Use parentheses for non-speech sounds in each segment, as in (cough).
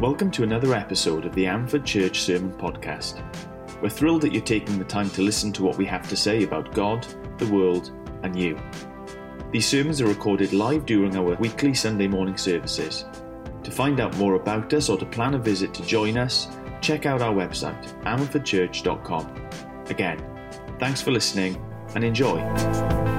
Welcome to another episode of the Ammanford Church Sermon Podcast. We're thrilled that you're taking the time to listen to what we have to say about God, the world, and you. These sermons are recorded live during our weekly Sunday morning services. To find out more about us or to plan a visit to join us, check out our website, amfordchurch.com. Again, thanks for listening and enjoy.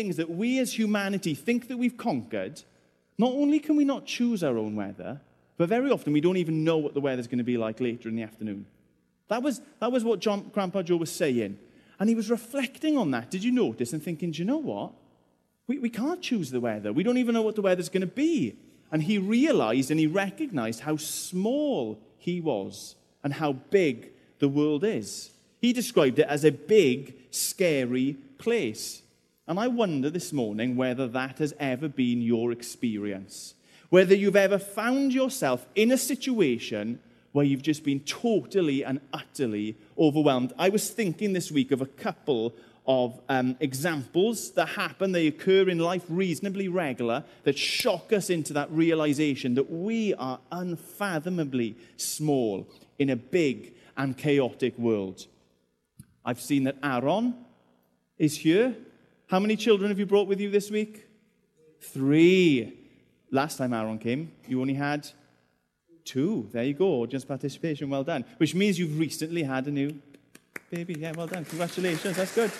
Things that we as humanity think that we've conquered, not only can we not choose our own weather, but very often we don't even know what the weather's going to be like later in the afternoon. That was, that was what John, Grandpa Joe was saying. And he was reflecting on that. Did you notice? And thinking, do you know what? We, we can't choose the weather. We don't even know what the weather's going to be. And he realized and he recognized how small he was and how big the world is. He described it as a big, scary place. And I wonder this morning whether that has ever been your experience. Whether you've ever found yourself in a situation where you've just been totally and utterly overwhelmed. I was thinking this week of a couple of um, examples that happen, they occur in life reasonably regular, that shock us into that realization that we are unfathomably small in a big and chaotic world. I've seen that Aaron is here. How many children have you brought with you this week? Three. Last time Aaron came, you only had two. There you go. Just participation. Well done. Which means you've recently had a new baby. Yeah, well done. Congratulations. That's good.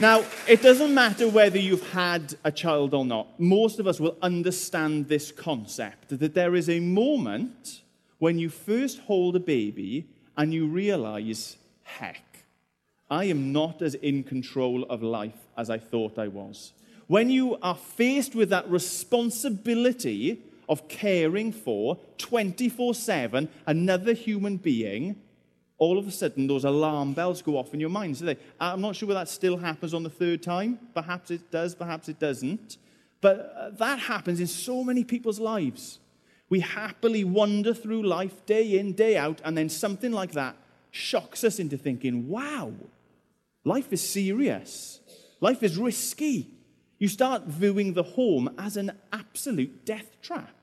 Now, it doesn't matter whether you've had a child or not. Most of us will understand this concept that there is a moment when you first hold a baby and you realize, heck, I am not as in control of life as I thought I was. When you are faced with that responsibility of caring for 24 7 another human being, all of a sudden those alarm bells go off in your mind. So they, I'm not sure whether that still happens on the third time. Perhaps it does, perhaps it doesn't. But uh, that happens in so many people's lives. We happily wander through life day in, day out, and then something like that shocks us into thinking, wow, life is serious. Life is risky. You start viewing the home as an absolute death trap.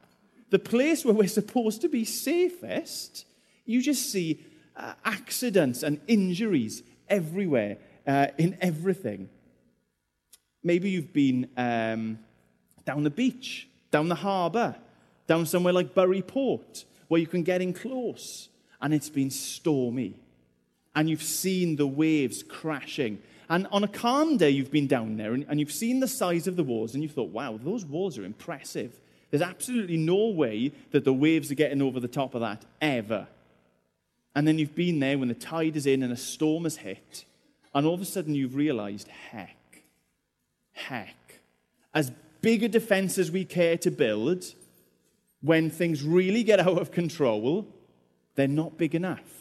The place where we're supposed to be safest, you just see uh, accidents and injuries everywhere, uh, in everything. Maybe you've been um, down the beach, down the harbour, down somewhere like Burry Port, where you can get in close, and it's been stormy. And you've seen the waves crashing. And on a calm day, you've been down there and, and you've seen the size of the walls, and you thought, wow, those walls are impressive. There's absolutely no way that the waves are getting over the top of that ever. And then you've been there when the tide is in and a storm has hit, and all of a sudden you've realized, heck, heck, as big a defense as we care to build, when things really get out of control, they're not big enough.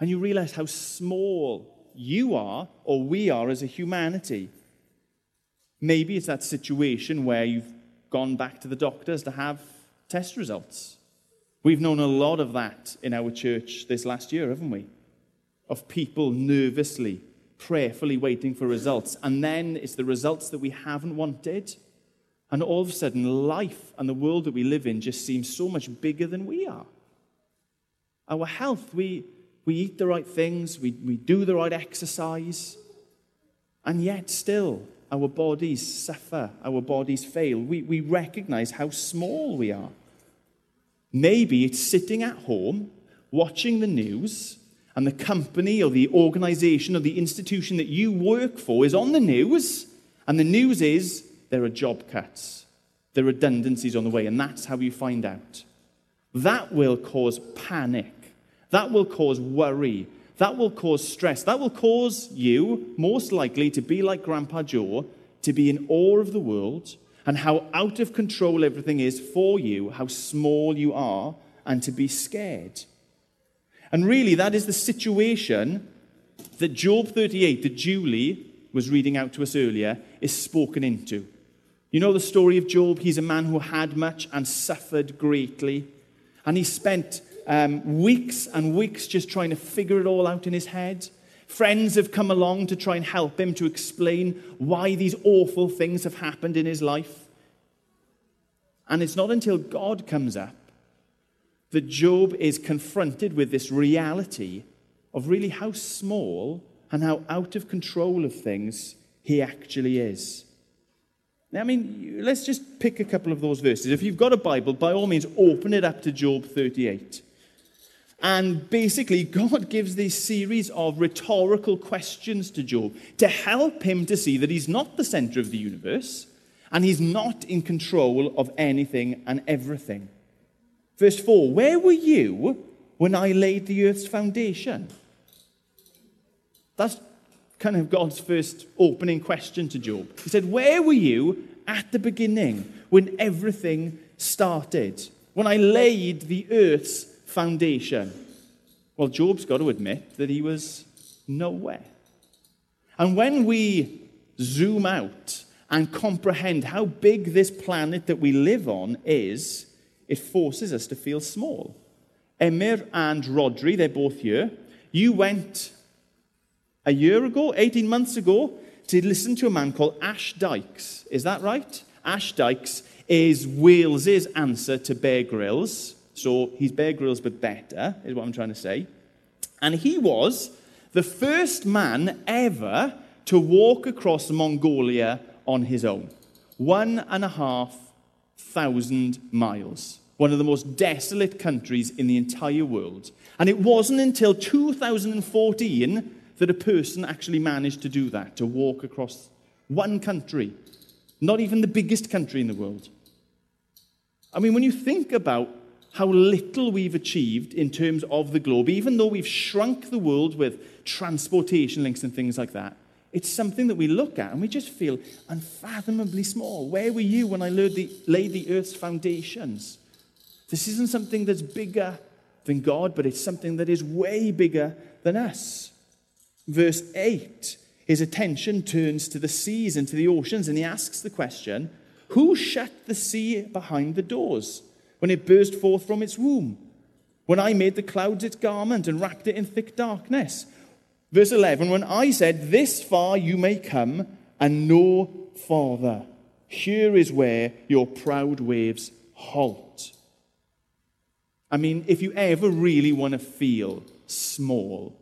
And you realize how small you are or we are as a humanity. Maybe it's that situation where you've gone back to the doctors to have test results. We've known a lot of that in our church this last year, haven't we? Of people nervously, prayerfully waiting for results. And then it's the results that we haven't wanted. And all of a sudden, life and the world that we live in just seems so much bigger than we are. Our health, we, we eat the right things, we, we do the right exercise, and yet still our bodies suffer, our bodies fail. We, we recognize how small we are. Maybe it's sitting at home, watching the news, and the company or the organization or the institution that you work for is on the news, and the news is there are job cuts, there are redundancies on the way, and that's how you find out. That will cause panic that will cause worry. That will cause stress. That will cause you, most likely, to be like Grandpa Joe, to be in awe of the world and how out of control everything is for you, how small you are, and to be scared. And really, that is the situation that Job 38, that Julie was reading out to us earlier, is spoken into. You know the story of Job? He's a man who had much and suffered greatly. And he spent um, weeks and weeks just trying to figure it all out in his head. Friends have come along to try and help him to explain why these awful things have happened in his life. And it's not until God comes up that Job is confronted with this reality of really how small and how out of control of things he actually is. Now, I mean, let's just pick a couple of those verses. If you've got a Bible, by all means, open it up to Job 38. And basically, God gives this series of rhetorical questions to Job to help him to see that he's not the center of the universe and he's not in control of anything and everything. Verse 4 Where were you when I laid the earth's foundation? That's kind of God's first opening question to Job. He said, Where were you at the beginning when everything started? When I laid the earth's foundation? Well, Job's got to admit that he was nowhere. And when we zoom out and comprehend how big this planet that we live on is, it forces us to feel small. Emir and Rodri, they're both here. You went a year ago, 18 months ago, to listen to a man called Ash Dykes. Is that right? Ash Dykes is Wales's answer to Bear Grylls. So he's Bear Grylls, but better, is what I'm trying to say. And he was the first man ever to walk across Mongolia on his own. One and a half thousand miles. One of the most desolate countries in the entire world. And it wasn't until 2014 that a person actually managed to do that, to walk across one country, not even the biggest country in the world. I mean, when you think about how little we've achieved in terms of the globe, even though we've shrunk the world with transportation links and things like that, it's something that we look at and we just feel unfathomably small. Where were you when I laid the, earth's foundations? This isn't something that's bigger than God, but it's something that is way bigger than us. Verse 8, his attention turns to the seas and to the oceans, and he asks the question Who shut the sea behind the doors when it burst forth from its womb? When I made the clouds its garment and wrapped it in thick darkness? Verse 11, when I said, This far you may come and no farther, here is where your proud waves halt. I mean, if you ever really want to feel small,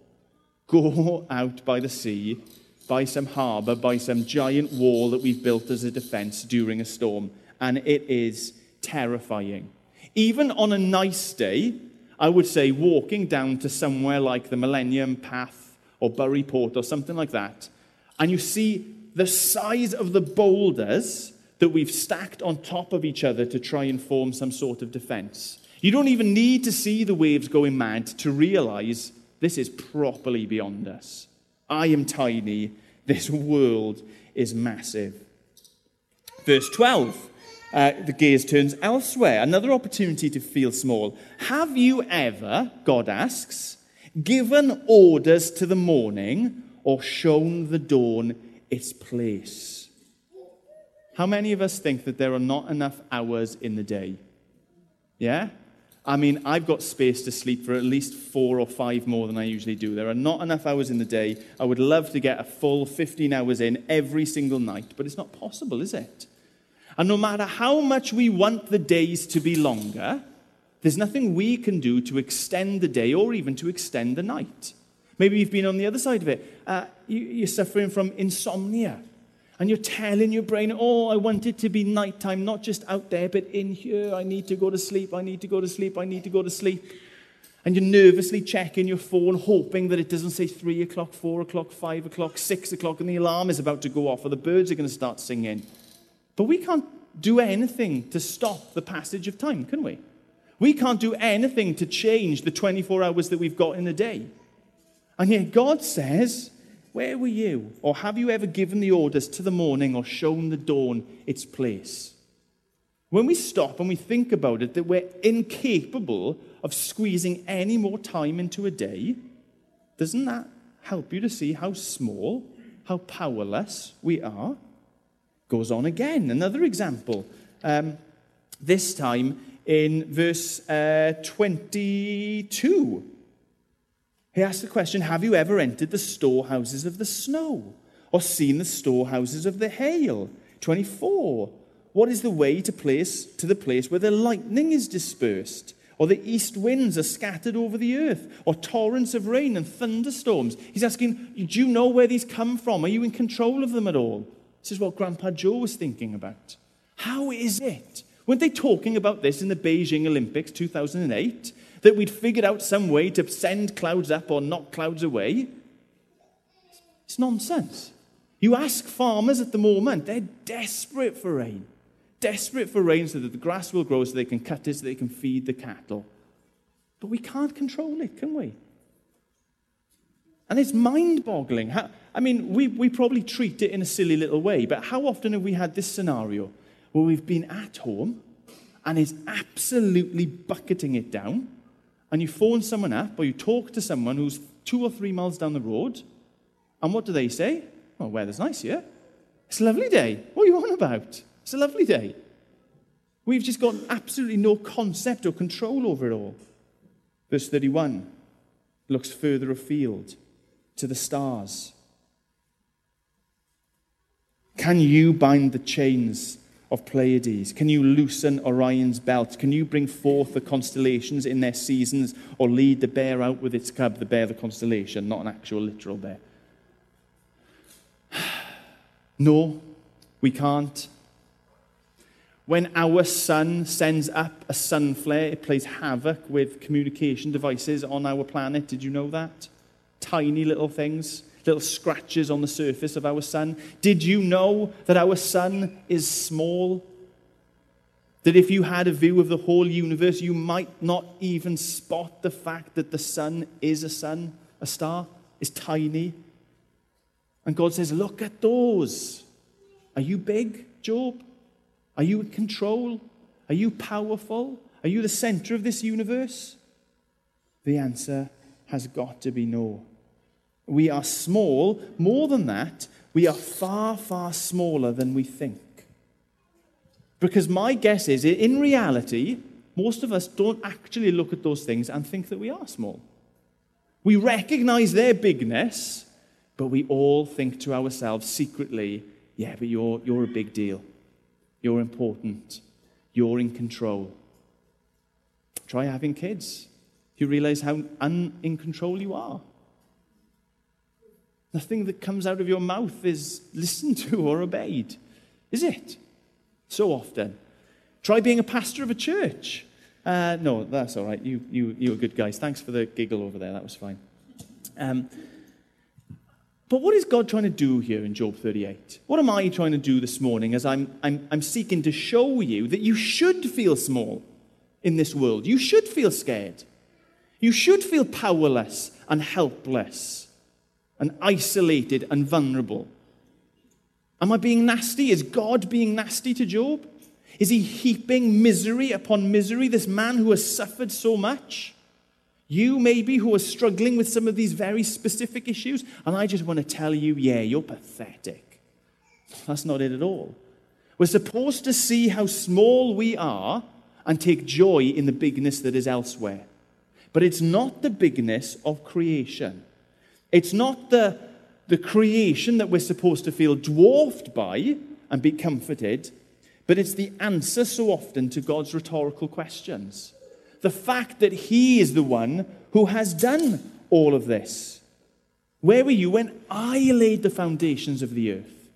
go out by the sea, by some harbour, by some giant wall that we've built as a defence during a storm, and it is terrifying. Even on a nice day, I would say walking down to somewhere like the Millennium Path or Burry Port or something like that, and you see the size of the boulders that we've stacked on top of each other to try and form some sort of defense. You don't even need to see the waves going mad to realize this is properly beyond us. I am tiny. This world is massive. Verse 12. Uh, the gaze turns elsewhere. Another opportunity to feel small. Have you ever, God asks, given orders to the morning or shown the dawn its place? How many of us think that there are not enough hours in the day? Yeah? I mean, I've got space to sleep for at least four or five more than I usually do. There are not enough hours in the day. I would love to get a full 15 hours in every single night, but it's not possible, is it? And no matter how much we want the days to be longer, there's nothing we can do to extend the day or even to extend the night. Maybe you've been on the other side of it. Uh, you, are suffering from insomnia and you're telling your brain, oh, I want it to be nighttime, not just out there, but in here. I need to go to sleep. I need to go to sleep. I need to go to sleep. And you're nervously checking your phone, hoping that it doesn't say three o'clock, four o'clock, five o'clock, six o'clock, and the alarm is about to go off, or the birds are going to start singing. But we can't do anything to stop the passage of time, can we? We can't do anything to change the 24 hours that we've got in a day. And yet God says, where were you? Or have you ever given the orders to the morning or shown the dawn its place? When we stop and we think about it, that we're incapable of squeezing any more time into a day, doesn't that help you to see how small, how powerless we are? Goes on again. Another example. Um, this time in verse uh, 22. He asks the question Have you ever entered the storehouses of the snow or seen the storehouses of the hail? 24. What is the way to place to the place where the lightning is dispersed, or the east winds are scattered over the earth, or torrents of rain and thunderstorms? He's asking, Do you know where these come from? Are you in control of them at all? This is what Grandpa Joe was thinking about. How is it? Weren't they talking about this in the Beijing Olympics 2008? That we'd figured out some way to send clouds up or knock clouds away? It's nonsense. You ask farmers at the moment, they're desperate for rain desperate for rain so that the grass will grow so they can cut it so they can feed the cattle. But we can't control it, can we? And it's mind boggling. I mean, we, we probably treat it in a silly little way, but how often have we had this scenario where we've been at home and it's absolutely bucketing it down, and you phone someone up or you talk to someone who's two or three miles down the road, and what do they say? Well, weather's nice here. It's a lovely day. What are you on about? It's a lovely day. We've just got absolutely no concept or control over it all. Verse 31 looks further afield to the stars. Can you bind the chains of Pleiades? Can you loosen Orion's belt? Can you bring forth the constellations in their seasons or lead the bear out with its cub, the bear, of the constellation, not an actual literal bear? (sighs) No, we can't. When our sun sends up a sun flare, it plays havoc with communication devices on our planet. Did you know that? Tiny little things, little scratches on the surface of our sun. Did you know that our sun is small? That if you had a view of the whole universe, you might not even spot the fact that the sun is a sun, a star, is tiny. And God says, Look at those. Are you big, Job? Are you in control? Are you powerful? Are you the center of this universe? The answer has got to be no. We are small. More than that, we are far, far smaller than we think. Because my guess is, in reality, most of us don't actually look at those things and think that we are small. We recognize their bigness, but we all think to ourselves secretly, yeah, but you're, you're a big deal. You're important. You're in control. Try having kids. You realize how un- in control you are. Nothing that comes out of your mouth is listened to or obeyed, is it? So often. Try being a pastor of a church. Uh, no, that's all right. You, you, you were good guys. Thanks for the giggle over there. That was fine. Um, but what is God trying to do here in Job 38? What am I trying to do this morning as I'm, I'm, I'm seeking to show you that you should feel small in this world? You should feel scared. You should feel powerless and helpless and isolated and vulnerable. Am I being nasty? Is God being nasty to Job? Is he heaping misery upon misery, this man who has suffered so much? You, maybe, who are struggling with some of these very specific issues, and I just want to tell you, yeah, you're pathetic. That's not it at all. We're supposed to see how small we are and take joy in the bigness that is elsewhere. But it's not the bigness of creation. It's not the, the creation that we're supposed to feel dwarfed by and be comforted, but it's the answer so often to God's rhetorical questions the fact that He is the one who has done all of this. Where were you when I laid the foundations of the earth?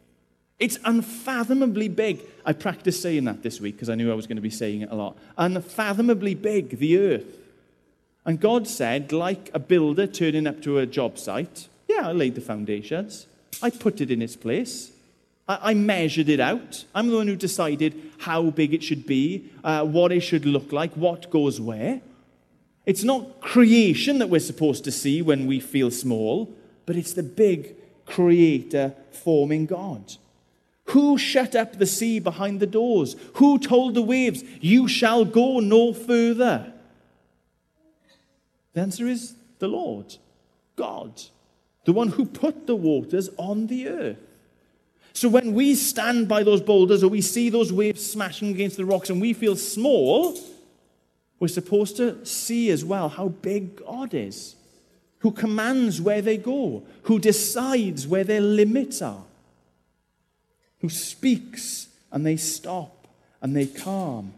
It's unfathomably big. I practiced saying that this week because I knew I was going to be saying it a lot. Unfathomably big, the earth. And God said, like a builder turning up to a job site, yeah, I laid the foundations. I put it in its place. I, measured it out. I'm the one who decided how big it should be, uh, what it should look like, what goes where. It's not creation that we're supposed to see when we feel small, but it's the big creator forming God. Who shut up the sea behind the doors? Who told the waves, You shall go no further? The answer is the Lord, God, the one who put the waters on the earth. So when we stand by those boulders or we see those waves smashing against the rocks and we feel small, we're supposed to see as well how big God is. who commands where they go, who decides where their limits are, who speaks and they stop and they calm.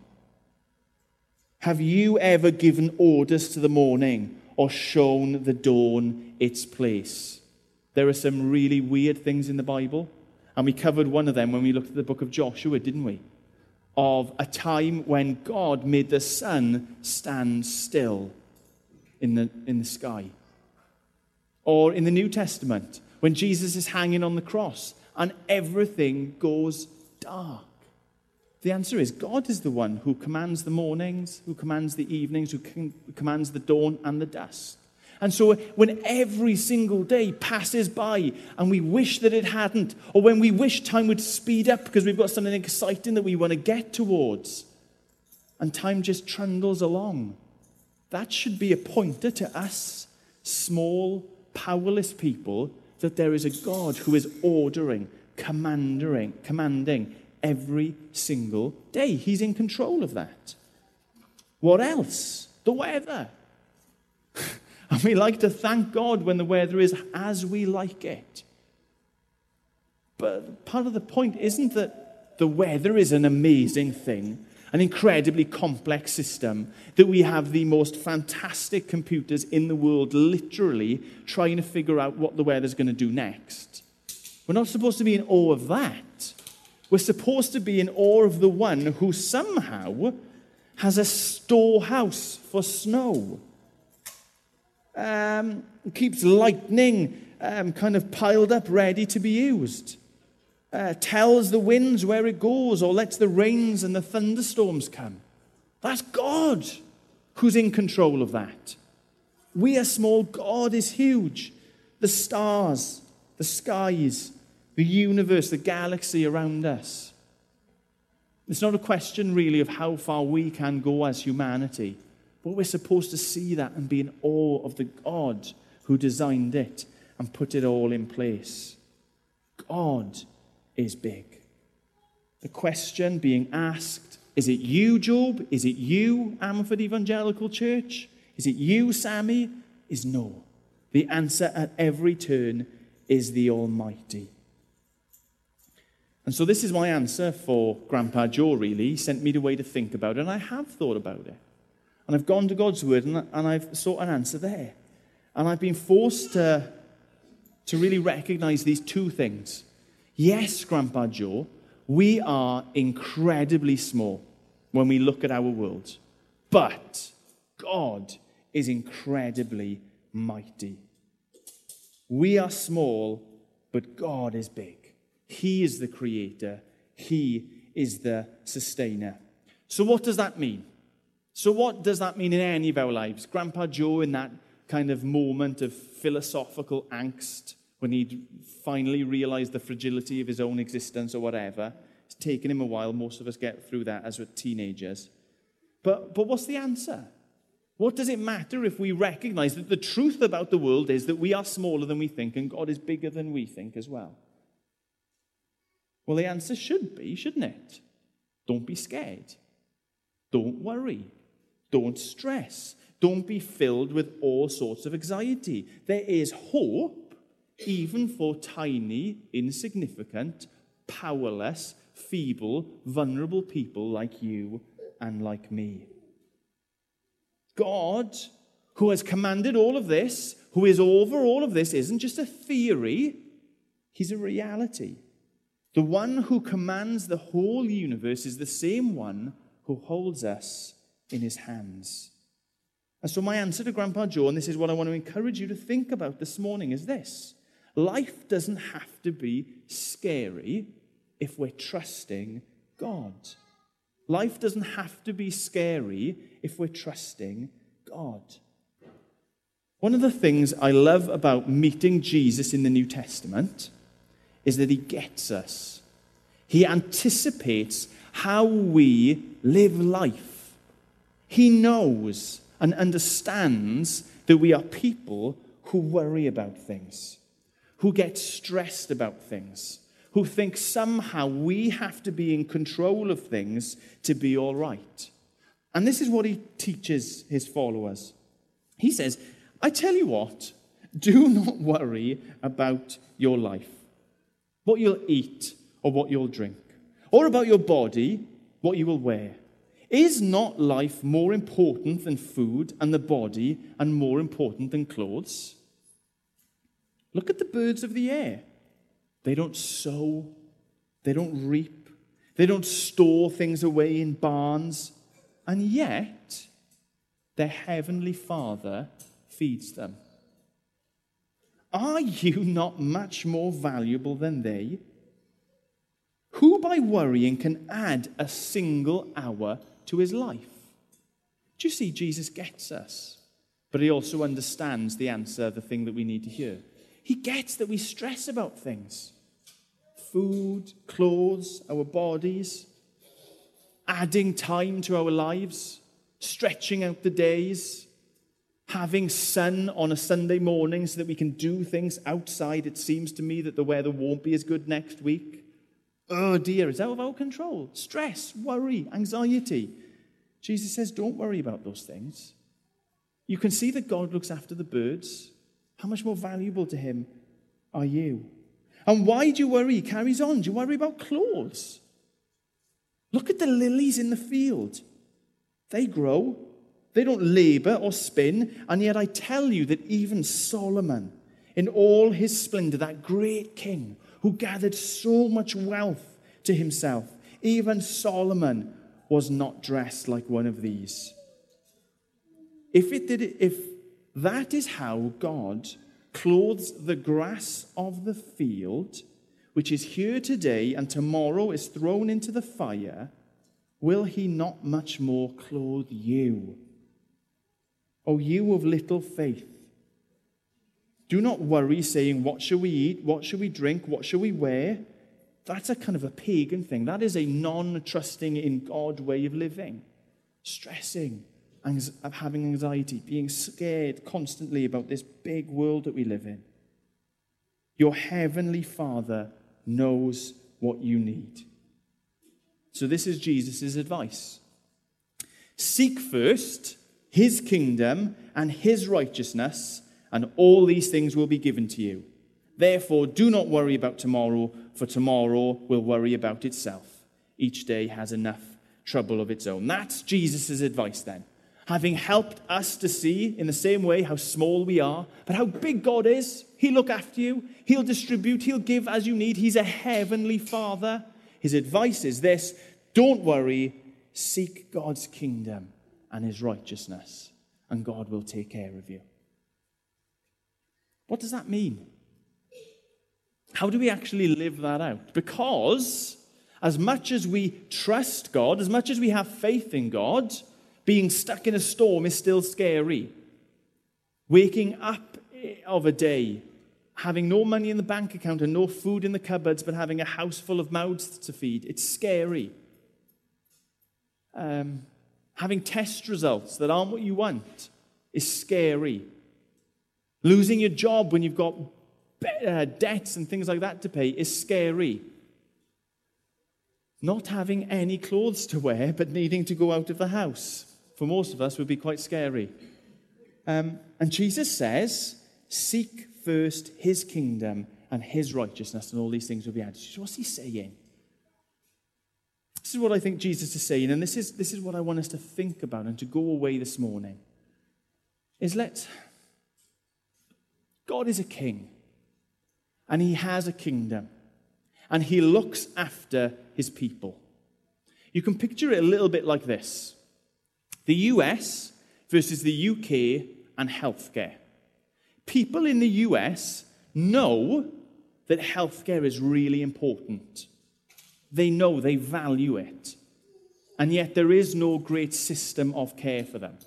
Have you ever given orders to the morning or shown the dawn its place? There are some really weird things in the Bible, and we covered one of them when we looked at the book of Joshua, didn't we? Of a time when God made the sun stand still in the, in the sky. Or in the New Testament, when Jesus is hanging on the cross and everything goes dark. The answer is God is the one who commands the mornings, who commands the evenings, who commands the dawn and the dusk. And so when every single day passes by and we wish that it hadn't, or when we wish time would speed up because we've got something exciting that we want to get towards, and time just trundles along, that should be a pointer to us, small, powerless people, that there is a God who is ordering, commanding, commanding every single day. He's in control of that. What else? The weather. (laughs) and we like to thank God when the weather is as we like it. But part of the point isn't that the weather is an amazing thing, an incredibly complex system, that we have the most fantastic computers in the world literally trying to figure out what the weather's going to do next. We're not supposed to be in awe of that. We're supposed to be in awe of the one who somehow has a storehouse for snow, um, keeps lightning um, kind of piled up, ready to be used, uh, tells the winds where it goes, or lets the rains and the thunderstorms come. That's God who's in control of that. We are small, God is huge. The stars, the skies, the universe, the galaxy around us. It's not a question, really, of how far we can go as humanity, but we're supposed to see that and be in awe of the God who designed it and put it all in place. God is big. The question being asked is it you, Job? Is it you, Ammanford Evangelical Church? Is it you, Sammy? Is no. The answer at every turn is the Almighty. And so this is my answer for Grandpa Joe, really. He sent me the way to think about it, and I have thought about it. And I've gone to God's Word, and, and I've sought an answer there. And I've been forced to, to really recognize these two things. Yes, Grandpa Joe, we are incredibly small when we look at our world. But God is incredibly mighty. We are small, but God is big. He is the creator, He is the sustainer. So, what does that mean? So, what does that mean in any of our lives? Grandpa Joe, in that kind of moment of philosophical angst, when he'd finally realized the fragility of his own existence or whatever, it's taken him a while. Most of us get through that as we're teenagers. But, but what's the answer? What does it matter if we recognize that the truth about the world is that we are smaller than we think and God is bigger than we think as well? Well, the answer should be, shouldn't it? Don't be scared. Don't worry. Don't stress. Don't be filled with all sorts of anxiety. There is hope even for tiny, insignificant, powerless, feeble, vulnerable people like you and like me. God, who has commanded all of this, who is over all of this, isn't just a theory, he's a reality. The one who commands the whole universe is the same one who holds us in his hands. And so, my answer to Grandpa Joe, and this is what I want to encourage you to think about this morning, is this life doesn't have to be scary if we're trusting God. Life doesn't have to be scary if we're trusting God. One of the things I love about meeting Jesus in the New Testament is that he gets us. He anticipates how we live life. He knows and understands that we are people who worry about things, who get stressed about things, who think somehow we have to be in control of things to be all right. And this is what he teaches his followers. He says, I tell you what, Do not worry about your life, what you'll eat or what you'll drink, or about your body, what you will wear. Is not life more important than food, and the body, and more important than clothes? Look at the birds of the air. They don't sow, they don't reap, they don't store things away in barns, and yet their heavenly Father feeds them. Are you not much more valuable than they? Who by worrying can add a single hour to his life? Do you see, Jesus gets us, but he also understands the answer, the thing that we need to hear. He gets that we stress about things food, clothes, our bodies, adding time to our lives, stretching out the days, having sun on a Sunday morning so that we can do things outside. It seems to me that the weather won't be as good next week. Oh dear, it's out of our control. Stress, worry, anxiety. Jesus says, don't worry about those things. You can see that God looks after the birds. How much more valuable to him are you? And why do you worry? He carries on. Do you worry about clothes? Look at the lilies in the field. They grow, they don't labor or spin, and yet I tell you that even Solomon, in all his splendor, that great king who gathered so much wealth to himself, even Solomon was not dressed like one of these. If, it did, if that is how God clothes the grass of the field, which is here today and tomorrow is thrown into the fire, will he not much more clothe you? O you of little faith. Do not worry, saying, What shall we eat? What shall we drink? What shall we wear? That's a kind of a pagan thing. That is a non trusting in God way of living. Stressing, having anxiety, being scared constantly about this big world that we live in. Your heavenly Father knows what you need. So, this is Jesus' advice. Seek first his kingdom and his righteousness, and all these things will be given to you. Therefore, do not worry about tomorrow, for tomorrow will worry about itself. Each day has enough trouble of its own. That's Jesus' advice then. Having helped us to see in the same way how small we are, but how big God is, He'll look after you, He'll distribute, He'll give as you need. He's a heavenly Father. His advice is this don't worry, seek God's kingdom and his righteousness, and God will take care of you. What does that mean? How do we actually live that out? Because as much as we trust God, as much as we have faith in God, being stuck in a storm is still scary. Waking up of a day, having no money in the bank account and no food in the cupboards, but having a house full of mouths to feed, it's scary. Um, having test results that aren't what you want is scary. Losing your job when you've got uh, debts and things like that to pay is scary. Not having any clothes to wear but needing to go out of the house for most of us would be quite scary. Um, and Jesus says, Seek first his kingdom and his righteousness, and all these things will be added. What's he saying? This is what I think Jesus is saying, and this is, this is what I want us to think about and to go away this morning. Is let God is a king, and he has a kingdom, and he looks after his people. You can picture it a little bit like this the US versus the UK and healthcare. People in the US know that healthcare is really important. They know, they value it. And yet there is no great system of care for them.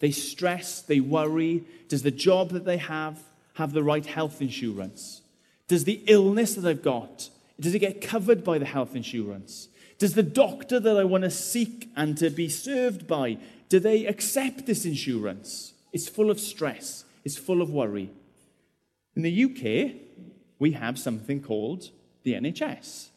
They stress, they worry. Does the job that they have have the right health insurance? Does the illness that I've got, does it get covered by the health insurance? Does the doctor that I want to seek and to be served by, do they accept this insurance? It's full of stress. It's full of worry. In the UK, we have something called the NHS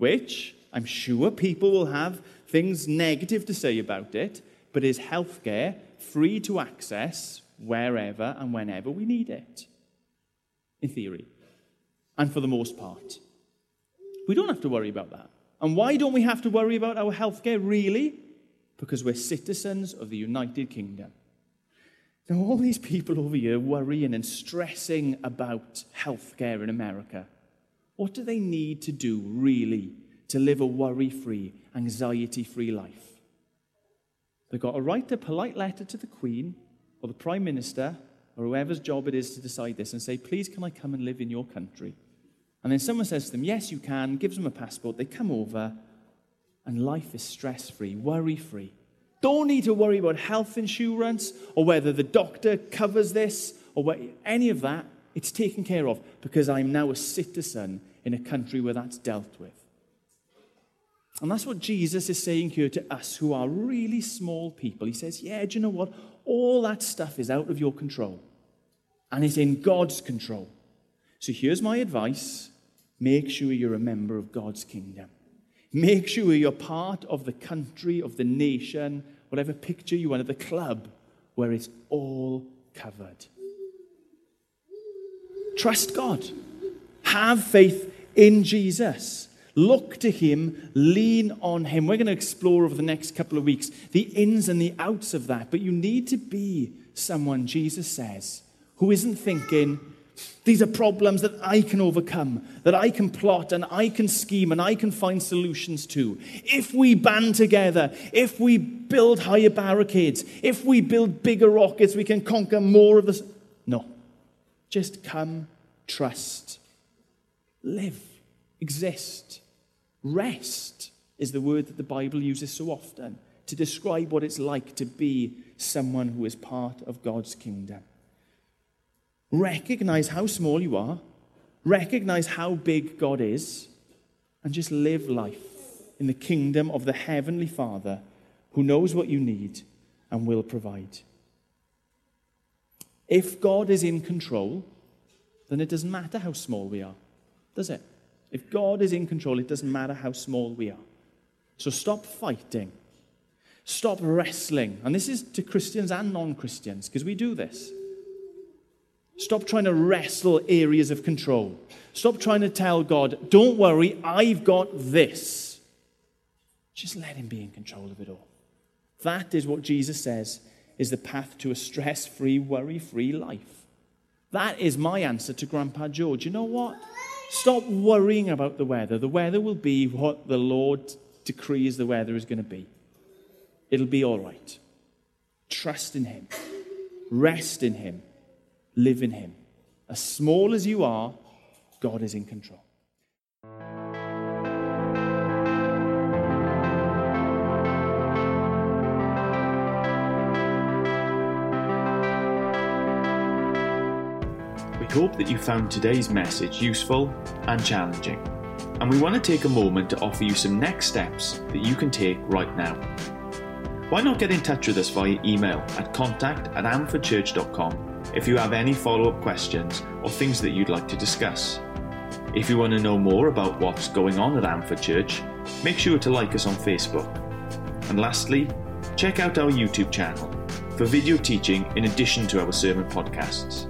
which I'm sure people will have things negative to say about it, but is healthcare free to access wherever and whenever we need it. in theory, and for the most part. We don't have to worry about that. And why don't we have to worry about our healthcare, really? Because we're citizens of the United Kingdom. Now, all these people over here worrying and stressing about healthcare in America, what do they need to do, really, to live a worry free, anxiety free life? They've got to write a polite letter to the Queen or the Prime Minister or whoever's job it is to decide this and say, please, can I come and live in your country? And then someone says to them, yes, you can, gives them a passport, they come over, and life is stress free, worry free. Don't need to worry about health insurance or whether the doctor covers this or any of that. It's taken care of because I'm now a citizen in a country where that's dealt with. And that's what Jesus is saying here to us who are really small people. He says, Yeah, do you know what? All that stuff is out of your control, and it's in God's control. So here's my advice make sure you're a member of God's kingdom. Make sure you're part of the country, of the nation, whatever picture you want, of the club where it's all covered. Trust God. Have faith in Jesus. Look to Him, lean on Him. We're going to explore over the next couple of weeks the ins and the outs of that. But you need to be someone, Jesus says, who isn't thinking, these are problems that I can overcome, that I can plot and I can scheme and I can find solutions to. If we band together, if we build higher barricades, if we build bigger rockets, we can conquer more of this. No. Just come, trust, live, exist. Rest is the word that the Bible uses so often to describe what it's like to be someone who is part of God's kingdom. Recognize how small you are, recognize how big God is, and just live life in the kingdom of the Heavenly Father who knows what you need and will provide. If God is in control, then it doesn't matter how small we are, does it? If God is in control, it doesn't matter how small we are. So stop fighting. Stop wrestling. And this is to Christians and non Christians, because we do this. Stop trying to wrestle areas of control. Stop trying to tell God, don't worry, I've got this. Just let Him be in control of it all. That is what Jesus says is the path to a stress free, worry free life. That is my answer to Grandpa George. You know what? Stop worrying about the weather. The weather will be what the Lord decrees the weather is going to be. It'll be all right. Trust in Him, rest in Him live in Him. As small as you are, God is in control. Hope that you found today's message useful and challenging. And we want to take a moment to offer you some next steps that you can take right now. Why not get in touch with us via email at contact at amfordchurch.com if you have any follow up questions or things that you'd like to discuss. If you want to know more about what's going on at Ammanford Church, make sure to like us on Facebook. And lastly, check out our YouTube channel for video teaching in addition to our sermon podcasts.